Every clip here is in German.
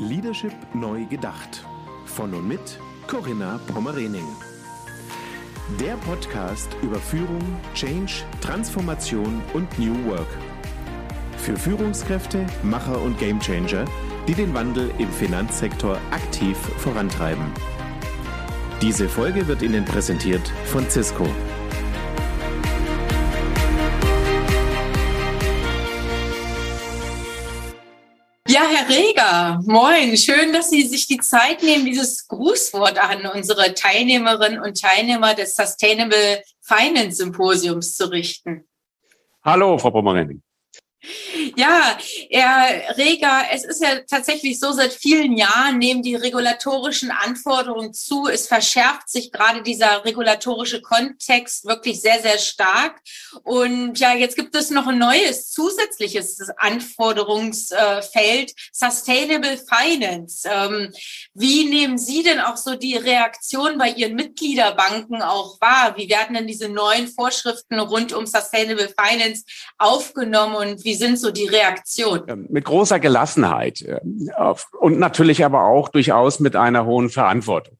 Leadership neu gedacht. Von und mit Corinna Pommerening. Der Podcast über Führung, Change, Transformation und New Work. Für Führungskräfte, Macher und Gamechanger, die den Wandel im Finanzsektor aktiv vorantreiben. Diese Folge wird Ihnen präsentiert von Cisco. Moin. Schön, dass Sie sich die Zeit nehmen, dieses Grußwort an unsere Teilnehmerinnen und Teilnehmer des Sustainable Finance Symposiums zu richten. Hallo, Frau Pommerenning. Ja, Herr Reger, es ist ja tatsächlich so, seit vielen Jahren nehmen die regulatorischen Anforderungen zu. Es verschärft sich gerade dieser regulatorische Kontext wirklich sehr, sehr stark. Und ja, jetzt gibt es noch ein neues zusätzliches Anforderungsfeld, Sustainable Finance. Ähm, wie nehmen Sie denn auch so die Reaktion bei Ihren Mitgliederbanken auch wahr? Wie werden denn diese neuen Vorschriften rund um Sustainable Finance aufgenommen und wie wie sind so die Reaktionen? Mit großer Gelassenheit und natürlich aber auch durchaus mit einer hohen Verantwortung.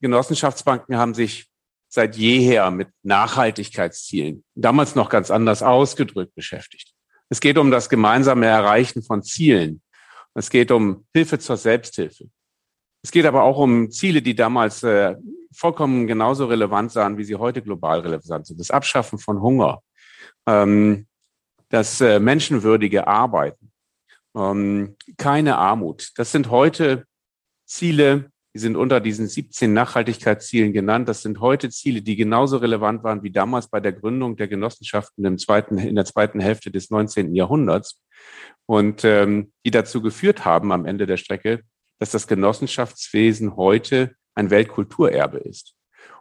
Genossenschaftsbanken haben sich seit jeher mit Nachhaltigkeitszielen, damals noch ganz anders ausgedrückt, beschäftigt. Es geht um das gemeinsame Erreichen von Zielen. Es geht um Hilfe zur Selbsthilfe. Es geht aber auch um Ziele, die damals äh, vollkommen genauso relevant waren, wie sie heute global relevant sind. Das Abschaffen von Hunger, ähm, das äh, menschenwürdige Arbeiten, ähm, keine Armut. Das sind heute Ziele, die sind unter diesen 17 Nachhaltigkeitszielen genannt. Das sind heute Ziele, die genauso relevant waren wie damals bei der Gründung der Genossenschaften im zweiten, in der zweiten Hälfte des 19. Jahrhunderts und ähm, die dazu geführt haben am Ende der Strecke, dass das Genossenschaftswesen heute ein Weltkulturerbe ist.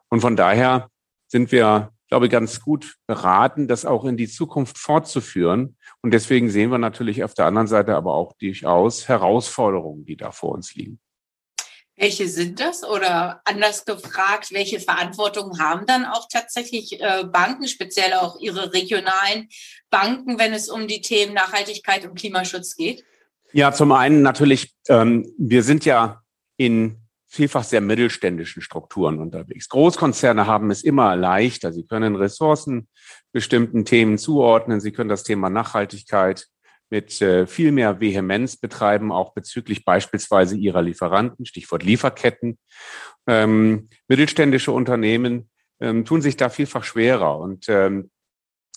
Und von daher sind wir glaube, ganz gut beraten, das auch in die Zukunft fortzuführen. Und deswegen sehen wir natürlich auf der anderen Seite aber auch durchaus Herausforderungen, die da vor uns liegen. Welche sind das? Oder anders gefragt, welche Verantwortung haben dann auch tatsächlich äh, Banken, speziell auch ihre regionalen Banken, wenn es um die Themen Nachhaltigkeit und Klimaschutz geht? Ja, zum einen natürlich, ähm, wir sind ja in vielfach sehr mittelständischen Strukturen unterwegs. Großkonzerne haben es immer leichter. Sie können Ressourcen bestimmten Themen zuordnen. Sie können das Thema Nachhaltigkeit mit äh, viel mehr Vehemenz betreiben, auch bezüglich beispielsweise ihrer Lieferanten, Stichwort Lieferketten. Ähm, mittelständische Unternehmen ähm, tun sich da vielfach schwerer und ähm,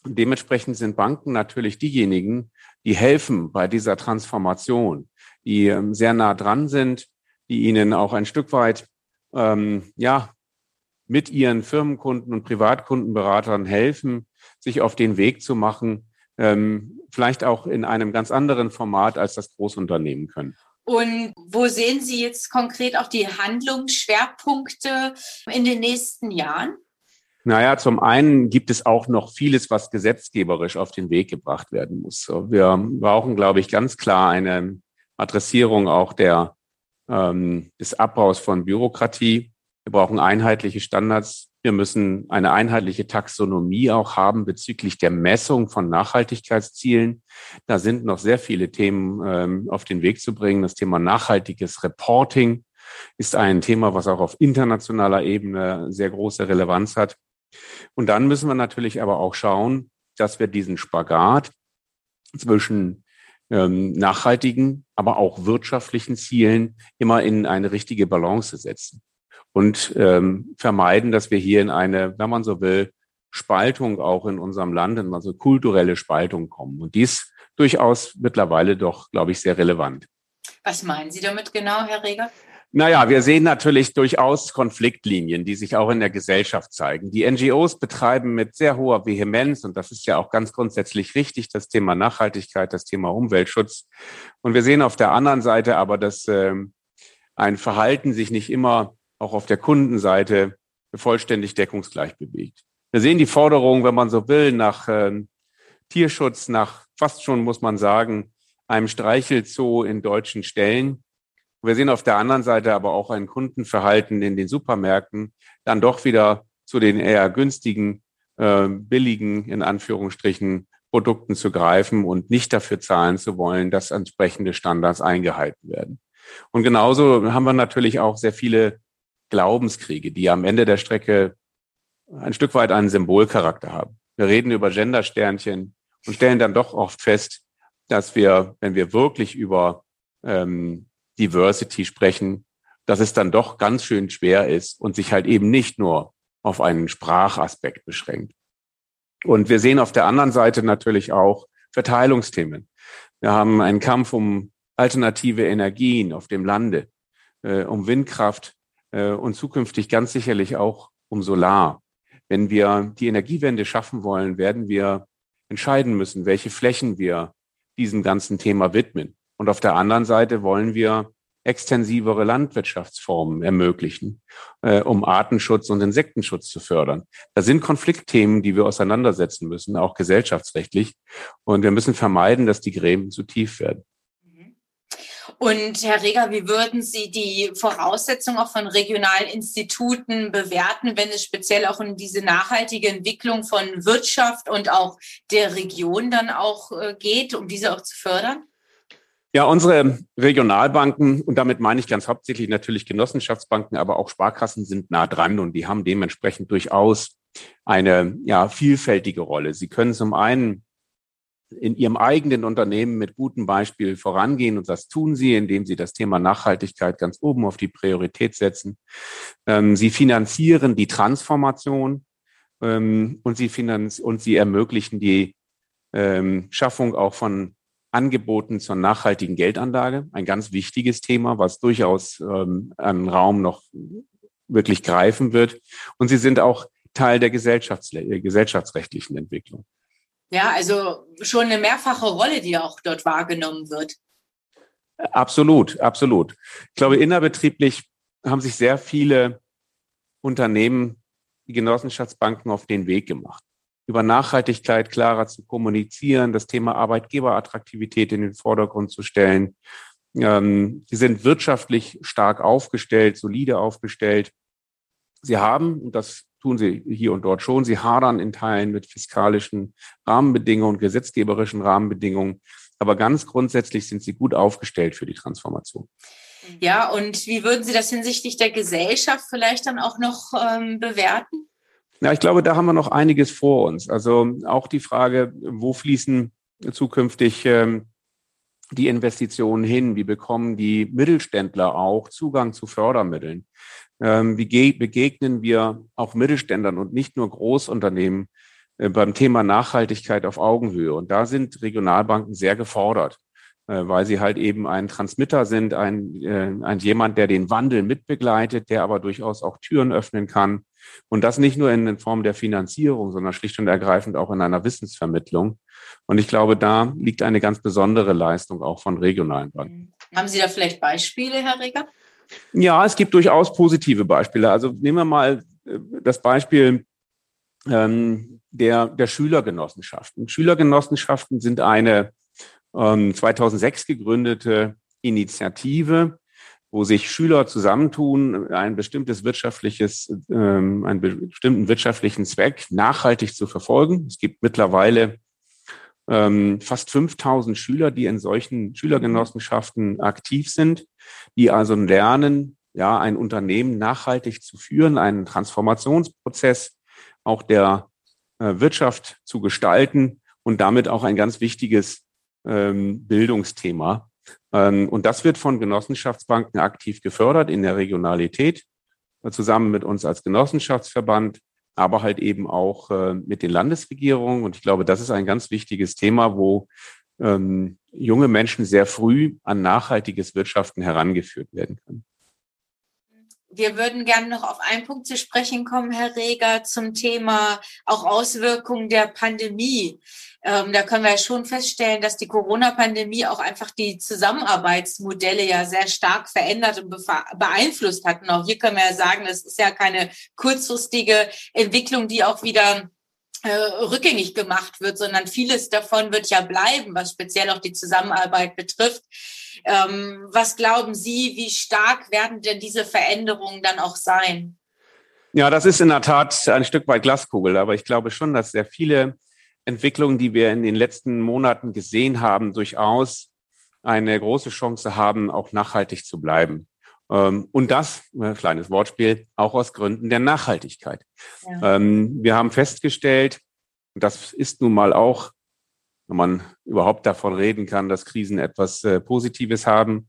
dementsprechend sind Banken natürlich diejenigen, die helfen bei dieser Transformation, die ähm, sehr nah dran sind, die ihnen auch ein Stück weit ähm, ja mit ihren Firmenkunden und Privatkundenberatern helfen, sich auf den Weg zu machen, ähm, vielleicht auch in einem ganz anderen Format, als das Großunternehmen können. Und wo sehen Sie jetzt konkret auch die Handlungsschwerpunkte in den nächsten Jahren? Naja, zum einen gibt es auch noch vieles, was gesetzgeberisch auf den Weg gebracht werden muss. Wir brauchen, glaube ich, ganz klar eine Adressierung auch der ähm, des Abbaus von Bürokratie. Wir brauchen einheitliche Standards. Wir müssen eine einheitliche Taxonomie auch haben bezüglich der Messung von Nachhaltigkeitszielen. Da sind noch sehr viele Themen ähm, auf den Weg zu bringen. Das Thema nachhaltiges Reporting ist ein Thema, was auch auf internationaler Ebene sehr große Relevanz hat. Und dann müssen wir natürlich aber auch schauen, dass wir diesen Spagat zwischen ähm, nachhaltigen, aber auch wirtschaftlichen Zielen immer in eine richtige Balance setzen und ähm, vermeiden, dass wir hier in eine, wenn man so will, Spaltung auch in unserem Land, in also kulturelle Spaltung kommen. Und dies durchaus mittlerweile doch, glaube ich, sehr relevant. Was meinen Sie damit genau, Herr Reger? Naja, wir sehen natürlich durchaus Konfliktlinien, die sich auch in der Gesellschaft zeigen. Die NGOs betreiben mit sehr hoher Vehemenz, und das ist ja auch ganz grundsätzlich richtig, das Thema Nachhaltigkeit, das Thema Umweltschutz. Und wir sehen auf der anderen Seite aber, dass äh, ein Verhalten sich nicht immer auch auf der Kundenseite vollständig deckungsgleich bewegt. Wir sehen die Forderung, wenn man so will, nach äh, Tierschutz, nach fast schon, muss man sagen, einem Streichelzoo in deutschen Stellen. Wir sehen auf der anderen Seite aber auch ein Kundenverhalten in den Supermärkten, dann doch wieder zu den eher günstigen, äh, billigen, in Anführungsstrichen, Produkten zu greifen und nicht dafür zahlen zu wollen, dass entsprechende Standards eingehalten werden. Und genauso haben wir natürlich auch sehr viele Glaubenskriege, die am Ende der Strecke ein Stück weit einen Symbolcharakter haben. Wir reden über Gendersternchen und stellen dann doch oft fest, dass wir, wenn wir wirklich über ähm, Diversity sprechen, dass es dann doch ganz schön schwer ist und sich halt eben nicht nur auf einen Sprachaspekt beschränkt. Und wir sehen auf der anderen Seite natürlich auch Verteilungsthemen. Wir haben einen Kampf um alternative Energien auf dem Lande, äh, um Windkraft äh, und zukünftig ganz sicherlich auch um Solar. Wenn wir die Energiewende schaffen wollen, werden wir entscheiden müssen, welche Flächen wir diesem ganzen Thema widmen. Und auf der anderen Seite wollen wir extensivere Landwirtschaftsformen ermöglichen, äh, um Artenschutz und Insektenschutz zu fördern. Da sind Konfliktthemen, die wir auseinandersetzen müssen, auch gesellschaftsrechtlich. Und wir müssen vermeiden, dass die Gräben zu tief werden. Und Herr Reger, wie würden Sie die Voraussetzungen auch von regionalen Instituten bewerten, wenn es speziell auch um diese nachhaltige Entwicklung von Wirtschaft und auch der Region dann auch äh, geht, um diese auch zu fördern? Ja, unsere Regionalbanken, und damit meine ich ganz hauptsächlich natürlich Genossenschaftsbanken, aber auch Sparkassen sind nah dran und die haben dementsprechend durchaus eine ja, vielfältige Rolle. Sie können zum einen in ihrem eigenen Unternehmen mit gutem Beispiel vorangehen und das tun sie, indem sie das Thema Nachhaltigkeit ganz oben auf die Priorität setzen. Ähm, sie finanzieren die Transformation ähm, und sie finanz und sie ermöglichen die ähm, Schaffung auch von Angeboten zur nachhaltigen Geldanlage, ein ganz wichtiges Thema, was durchaus ähm, an Raum noch wirklich greifen wird. Und sie sind auch Teil der Gesellschafts gesellschaftsrechtlichen Entwicklung. Ja, also schon eine mehrfache Rolle, die auch dort wahrgenommen wird. Absolut, absolut. Ich glaube, innerbetrieblich haben sich sehr viele Unternehmen, die Genossenschaftsbanken auf den Weg gemacht über Nachhaltigkeit klarer zu kommunizieren, das Thema Arbeitgeberattraktivität in den Vordergrund zu stellen. Ähm, sie sind wirtschaftlich stark aufgestellt, solide aufgestellt. Sie haben, und das tun sie hier und dort schon, sie hadern in Teilen mit fiskalischen Rahmenbedingungen, gesetzgeberischen Rahmenbedingungen. Aber ganz grundsätzlich sind sie gut aufgestellt für die Transformation. Ja, und wie würden Sie das hinsichtlich der Gesellschaft vielleicht dann auch noch ähm, bewerten? Ja, ich glaube, da haben wir noch einiges vor uns. Also auch die Frage, wo fließen zukünftig ähm, die Investitionen hin? Wie bekommen die Mittelständler auch Zugang zu Fördermitteln? Ähm, wie begegnen wir auch Mittelständlern und nicht nur Großunternehmen äh, beim Thema Nachhaltigkeit auf Augenhöhe? Und da sind Regionalbanken sehr gefordert. Äh, weil sie halt eben ein Transmitter sind, ein, äh, ein jemand, der den Wandel mitbegleitet, der aber durchaus auch Türen öffnen kann. Und das nicht nur in Form der Finanzierung, sondern schlicht und ergreifend auch in einer Wissensvermittlung. Und ich glaube, da liegt eine ganz besondere Leistung auch von regionalen Banken. Haben Sie da vielleicht Beispiele, Herr Reger? Ja, es gibt durchaus positive Beispiele. Also nehmen wir mal äh, das Beispiel ähm, der, der Schülergenossenschaften. Schülergenossenschaften sind eine 2006 ähm, gegründete Initiative, wo sich Schüler zusammentun, ein bestimmtes wirtschaftliches, ähm, einen bestimmten wirtschaftlichen Zweck nachhaltig zu verfolgen. Es gibt mittlerweile ähm, fast 5000 Schüler, die in solchen Schülergenossenschaften aktiv sind, die also lernen, ja, ein Unternehmen nachhaltig zu führen, einen Transformationsprozess auch der äh, Wirtschaft zu gestalten und damit auch ein ganz wichtiges ähm, Bildungsthema. Ähm, und das wird von Genossenschaftsbanken aktiv gefördert in der Regionalität, äh, zusammen mit uns als Genossenschaftsverband, aber halt eben auch äh, mit den Landesregierungen. Und ich glaube, das ist ein ganz wichtiges Thema, wo ähm, junge Menschen sehr früh an nachhaltiges Wirtschaften herangeführt werden können. Wir würden gerne noch auf einen Punkt zu sprechen kommen, Herr Reger, zum Thema auch Auswirkungen der Pandemie. Ähm, da können wir ja schon feststellen, dass die Corona-Pandemie auch einfach die Zusammenarbeitsmodelle ja sehr stark verändert und beeinflusst hat. Und auch hier können wir ja sagen, das ist ja keine kurzfristige Entwicklung, die auch wieder äh, rückgängig gemacht wird, sondern vieles davon wird ja bleiben, was speziell auch die Zusammenarbeit betrifft. Ähm, was glauben Sie, wie stark werden denn diese Veränderungen dann auch sein? Ja, das ist in der Tat ein Stück weit Glaskugel, aber ich glaube schon, dass sehr viele Entwicklungen, die wir in den letzten Monaten gesehen haben, durchaus eine große Chance haben, auch nachhaltig zu bleiben. Ähm, und das, äh, kleines Wortspiel, auch aus Gründen der Nachhaltigkeit. Ja. Ähm, wir haben festgestellt, das ist nun mal auch, wenn man überhaupt davon reden kann, dass Krisen etwas äh, Positives haben.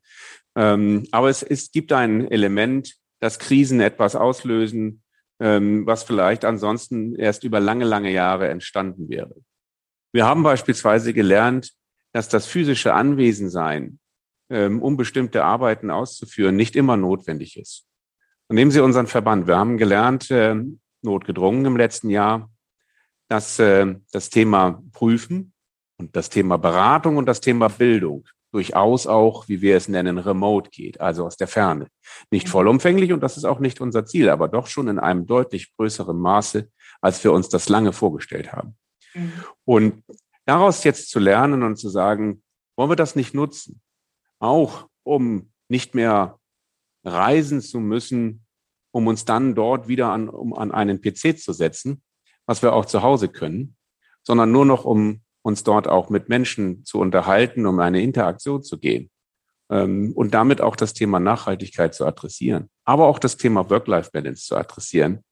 Ähm, aber es, es gibt ein Element, dass Krisen etwas auslösen, was vielleicht ansonsten erst über lange, lange Jahre entstanden wäre. Wir haben beispielsweise gelernt, dass das physische Anwesensein ähm, um bestimmte Arbeiten auszuführen, nicht immer notwendig ist. Und nehmen Sie unseren Verband. Wir haben gelernt, äh, notgedrungen im letzten Jahr, dass äh, das Thema Prüfen und das Thema Beratung und das Thema Bildung durchaus auch, wie wir es nennen, remote geht, also aus der Ferne. Nicht mhm. vollumfänglich und das ist auch nicht unser Ziel, aber doch schon in einem deutlich größeren Maße, als wir uns das lange vorgestellt haben. Mhm. Und daraus jetzt zu lernen und zu sagen, wollen wir das nicht nutzen? auch um nicht mehr reisen zu müssen, um uns dann dort wieder an, um an einen PC zu setzen, was wir auch zu Hause können, sondern nur noch, um uns dort auch mit Menschen zu unterhalten, um eine Interaktion zu gehen ähm, und damit auch das Thema Nachhaltigkeit zu adressieren, aber auch das Thema Work-Life-Balance zu adressieren.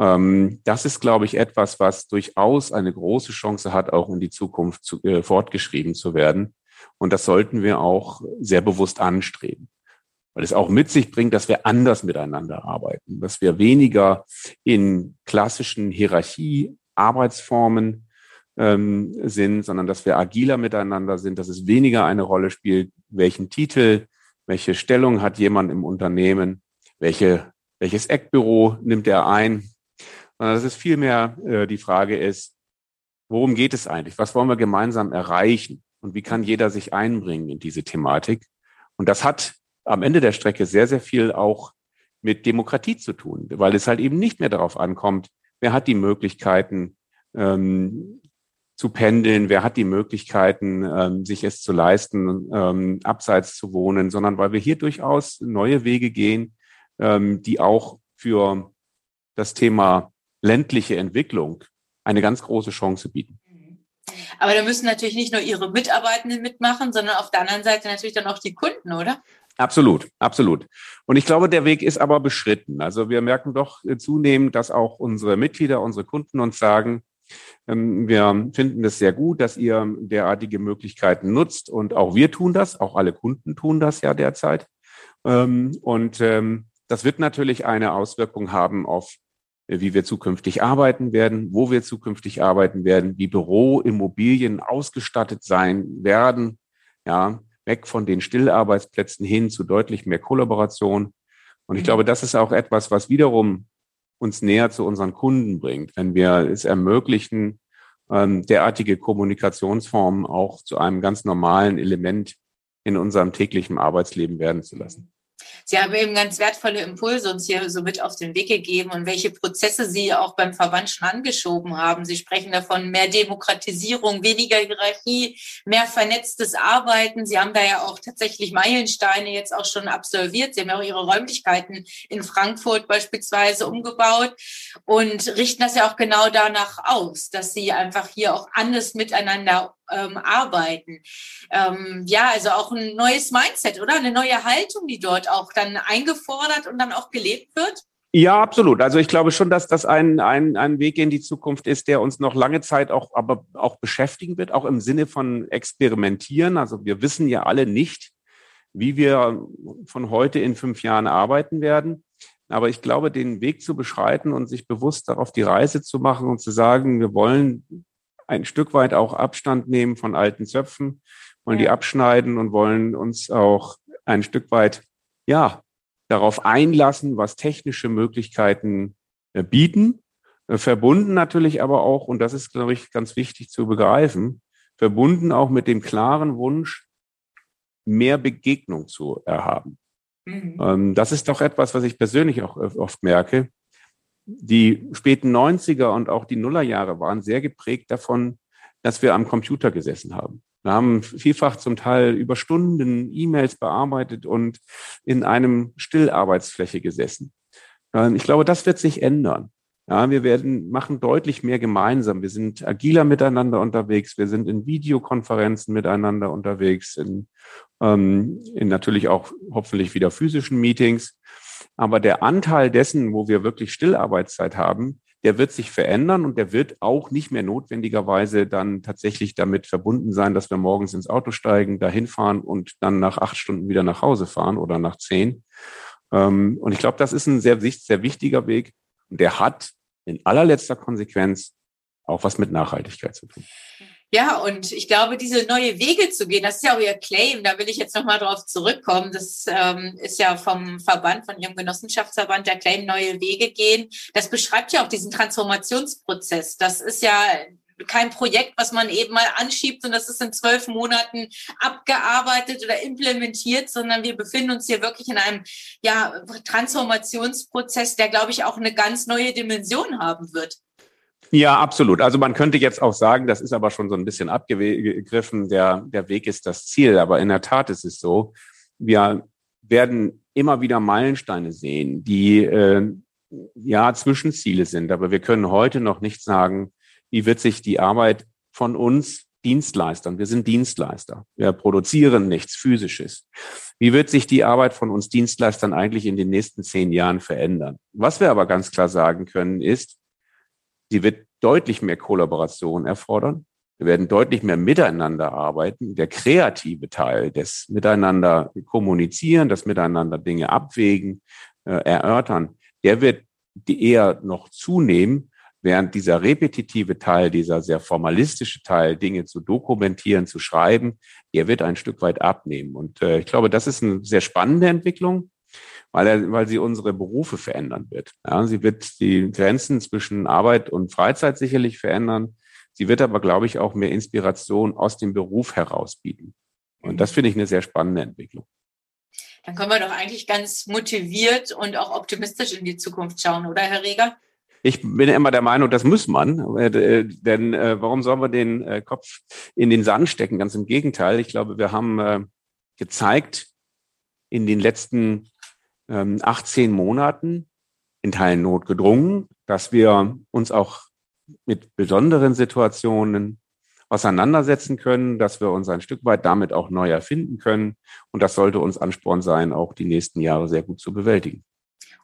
Ähm, das ist, glaube ich, etwas, was durchaus eine große Chance hat, auch in die Zukunft zu, äh, fortgeschrieben zu werden. Und das sollten wir auch sehr bewusst anstreben. Weil es auch mit sich bringt, dass wir anders miteinander arbeiten, dass wir weniger in klassischen Hierarchie-Arbeitsformen ähm, sind, sondern dass wir agiler miteinander sind, dass es weniger eine Rolle spielt, welchen Titel, welche Stellung hat jemand im Unternehmen, welche, welches Eckbüro nimmt er ein, sondern dass es vielmehr äh, die Frage ist, worum geht es eigentlich? Was wollen wir gemeinsam erreichen? und wie kann jeder sich einbringen in diese Thematik. Und das hat am Ende der Strecke sehr, sehr viel auch mit Demokratie zu tun, weil es halt eben nicht mehr darauf ankommt, wer hat die Möglichkeiten ähm, zu pendeln, wer hat die Möglichkeiten, ähm, sich es zu leisten, ähm, abseits zu wohnen, sondern weil wir hier durchaus neue Wege gehen, ähm, die auch für das Thema ländliche Entwicklung eine ganz große Chance bieten. Aber da müssen natürlich nicht nur Ihre Mitarbeitenden mitmachen, sondern auf der anderen Seite natürlich dann auch die Kunden, oder? Absolut, absolut. Und ich glaube, der Weg ist aber beschritten. Also wir merken doch zunehmend, dass auch unsere Mitglieder, unsere Kunden uns sagen, wir finden es sehr gut, dass ihr derartige Möglichkeiten nutzt und auch wir tun das, auch alle Kunden tun das ja derzeit. Ähm, und ähm, das wird natürlich eine Auswirkung haben auf äh, wie wir zukünftig arbeiten werden, wo wir zukünftig arbeiten werden, wie Büroimmobilien ausgestattet sein werden, ja, weg von den Stillarbeitsplätzen hin zu deutlich mehr Kollaboration. Und ich mhm. glaube, das ist auch etwas, was wiederum uns näher zu unseren Kunden bringt, wenn wir es ermöglichen, ähm, derartige Kommunikationsformen auch zu einem ganz normalen Element in unserem täglichen Arbeitsleben werden zu lassen. Sie haben eben ganz wertvolle Impulse uns hier so mit auf den Weg gegeben und welche Prozesse Sie auch beim Verband schon angeschoben haben. Sie sprechen davon mehr Demokratisierung, weniger Hierarchie, mehr vernetztes Arbeiten. Sie haben da ja auch tatsächlich Meilensteine jetzt auch schon absolviert. Sie haben ja auch Ihre Räumlichkeiten in Frankfurt beispielsweise umgebaut und richten das ja auch genau danach aus, dass Sie einfach hier auch anders miteinander ähm, arbeiten. Ähm, ja, also auch ein neues Mindset, oder? Eine neue Haltung, die dort auch dann eingefordert und dann auch gelebt wird? Ja, absolut. Also ich glaube schon, dass das ein, ein, ein Weg in die Zukunft ist, der uns noch lange Zeit auch, aber auch beschäftigen wird, auch im Sinne von experimentieren. Also wir wissen ja alle nicht, wie wir von heute in fünf Jahren arbeiten werden. Aber ich glaube, den Weg zu beschreiten und sich bewusst darauf die Reise zu machen und zu sagen, wir wollen ein Stück weit auch Abstand nehmen von alten Zöpfen, wollen ja. die abschneiden und wollen uns auch ein Stück weit, ja, darauf einlassen, was technische Möglichkeiten äh, bieten. Äh, verbunden natürlich aber auch, und das ist, glaube ich, ganz wichtig zu begreifen, verbunden auch mit dem klaren Wunsch, mehr Begegnung zu erhaben. Mhm. Ähm, das ist doch etwas, was ich persönlich auch oft merke die späten 90er und auch die Nullerjahre waren sehr geprägt davon, dass wir am Computer gesessen haben. Wir haben vielfach zum Teil über Stunden E-Mails bearbeitet und in einem Stillarbeitsfläche gesessen. Ähm, ich glaube, das wird sich ändern. Ja, wir werden machen deutlich mehr gemeinsam. Wir sind agiler miteinander unterwegs. Wir sind in Videokonferenzen miteinander unterwegs, in, ähm, in natürlich auch hoffentlich wieder physischen Meetings. Aber der Anteil dessen, wo wir wirklich Stillarbeitszeit haben, der wird sich verändern und der wird auch nicht mehr notwendigerweise dann tatsächlich damit verbunden sein, dass wir morgens ins Auto steigen, dahin fahren und dann nach acht Stunden wieder nach Hause fahren oder nach zehn. Ähm, und ich glaube, das ist ein sehr, sehr wichtiger Weg. Und der hat in allerletzter Konsequenz auch was mit Nachhaltigkeit zu tun. Ja, und ich glaube, diese neue Wege zu gehen, das ist ja auch Ihr Claim, da will ich jetzt nochmal drauf zurückkommen. Das ähm, ist ja vom Verband, von Ihrem Genossenschaftsverband, der Claim neue Wege gehen. Das beschreibt ja auch diesen Transformationsprozess. Das ist ja kein Projekt, was man eben mal anschiebt und das ist in zwölf Monaten abgearbeitet oder implementiert, sondern wir befinden uns hier wirklich in einem ja, Transformationsprozess, der, glaube ich, auch eine ganz neue Dimension haben wird. Ja, absolut. Also man könnte jetzt auch sagen, das ist aber schon so ein bisschen abgegriffen, der, der Weg ist das Ziel. Aber in der Tat ist es so, wir werden immer wieder Meilensteine sehen, die äh, ja Zwischenziele sind. Aber wir können heute noch nicht sagen, wie wird sich die Arbeit von uns Dienstleistern, wir sind Dienstleister, wir produzieren nichts Physisches. Wie wird sich die Arbeit von uns Dienstleistern eigentlich in den nächsten zehn Jahren verändern? Was wir aber ganz klar sagen können, ist, Sie wird deutlich mehr Kollaboration erfordern. Wir werden deutlich mehr miteinander arbeiten. Der kreative Teil des Miteinander kommunizieren, das Miteinander Dinge abwägen, äh, erörtern, der wird eher noch zunehmen, während dieser repetitive Teil, dieser sehr formalistische Teil, Dinge zu dokumentieren, zu schreiben, der wird ein Stück weit abnehmen. Und äh, ich glaube, das ist eine sehr spannende Entwicklung weil, er, weil sie unsere Berufe verändern wird. Ja, sie wird die Grenzen zwischen Arbeit und Freizeit sicherlich verändern. Sie wird aber, glaube ich, auch mehr Inspiration aus dem Beruf heraus bieten. Und das finde ich eine sehr spannende Entwicklung. Dann können wir doch eigentlich ganz motiviert und auch optimistisch in die Zukunft schauen, oder Herr Reger? Ich bin immer der Meinung, das muss man. Äh, denn äh, warum sollen wir den äh, Kopf in den Sand stecken? Ganz im Gegenteil. Ich glaube, wir haben äh, gezeigt in den letzten 18 ähm, Monaten in Teilen notgedrungen, dass wir uns auch mit besonderen Situationen auseinandersetzen können, dass wir uns ein Stück weit damit auch neu erfinden können. Und das sollte uns Ansporn sein, auch die nächsten Jahre sehr gut zu bewältigen.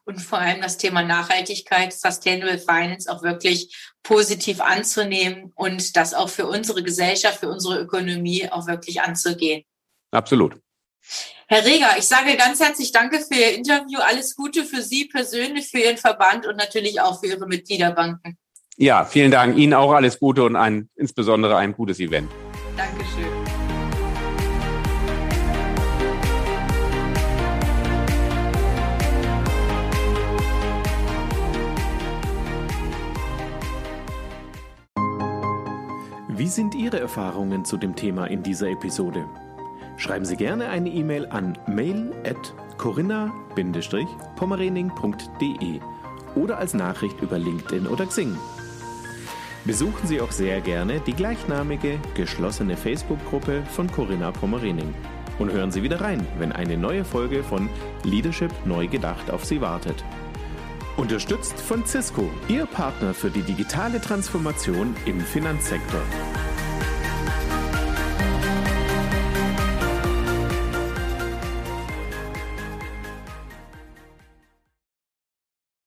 Und vor allem das Thema Nachhaltigkeit, Sustainable Finance auch wirklich positiv anzunehmen und das auch für unsere Gesellschaft, für unsere Ökonomie auch wirklich anzugehen. Absolut. Herr Reger, ich sage ganz herzlich Danke für Ihr Interview. Alles Gute für Sie persönlich, für Ihren Verband und natürlich auch für Ihre Mitgliederbanken. Ja, vielen Dank. Ihnen auch alles Gute und ein, insbesondere ein gutes Event. Dankeschön. Wie sind Ihre Erfahrungen zu dem Thema in dieser Episode? Schreiben Sie gerne eine E-Mail an mail.corinna-pommerening.de oder als Nachricht über LinkedIn oder Xing. Besuchen Sie auch sehr gerne die gleichnamige geschlossene Facebook-Gruppe von Corinna Pommerening und hören Sie wieder rein, wenn eine neue Folge von Leadership neu gedacht auf Sie wartet. Unterstützt von Cisco, Ihr Partner für die digitale Transformation im Finanzsektor.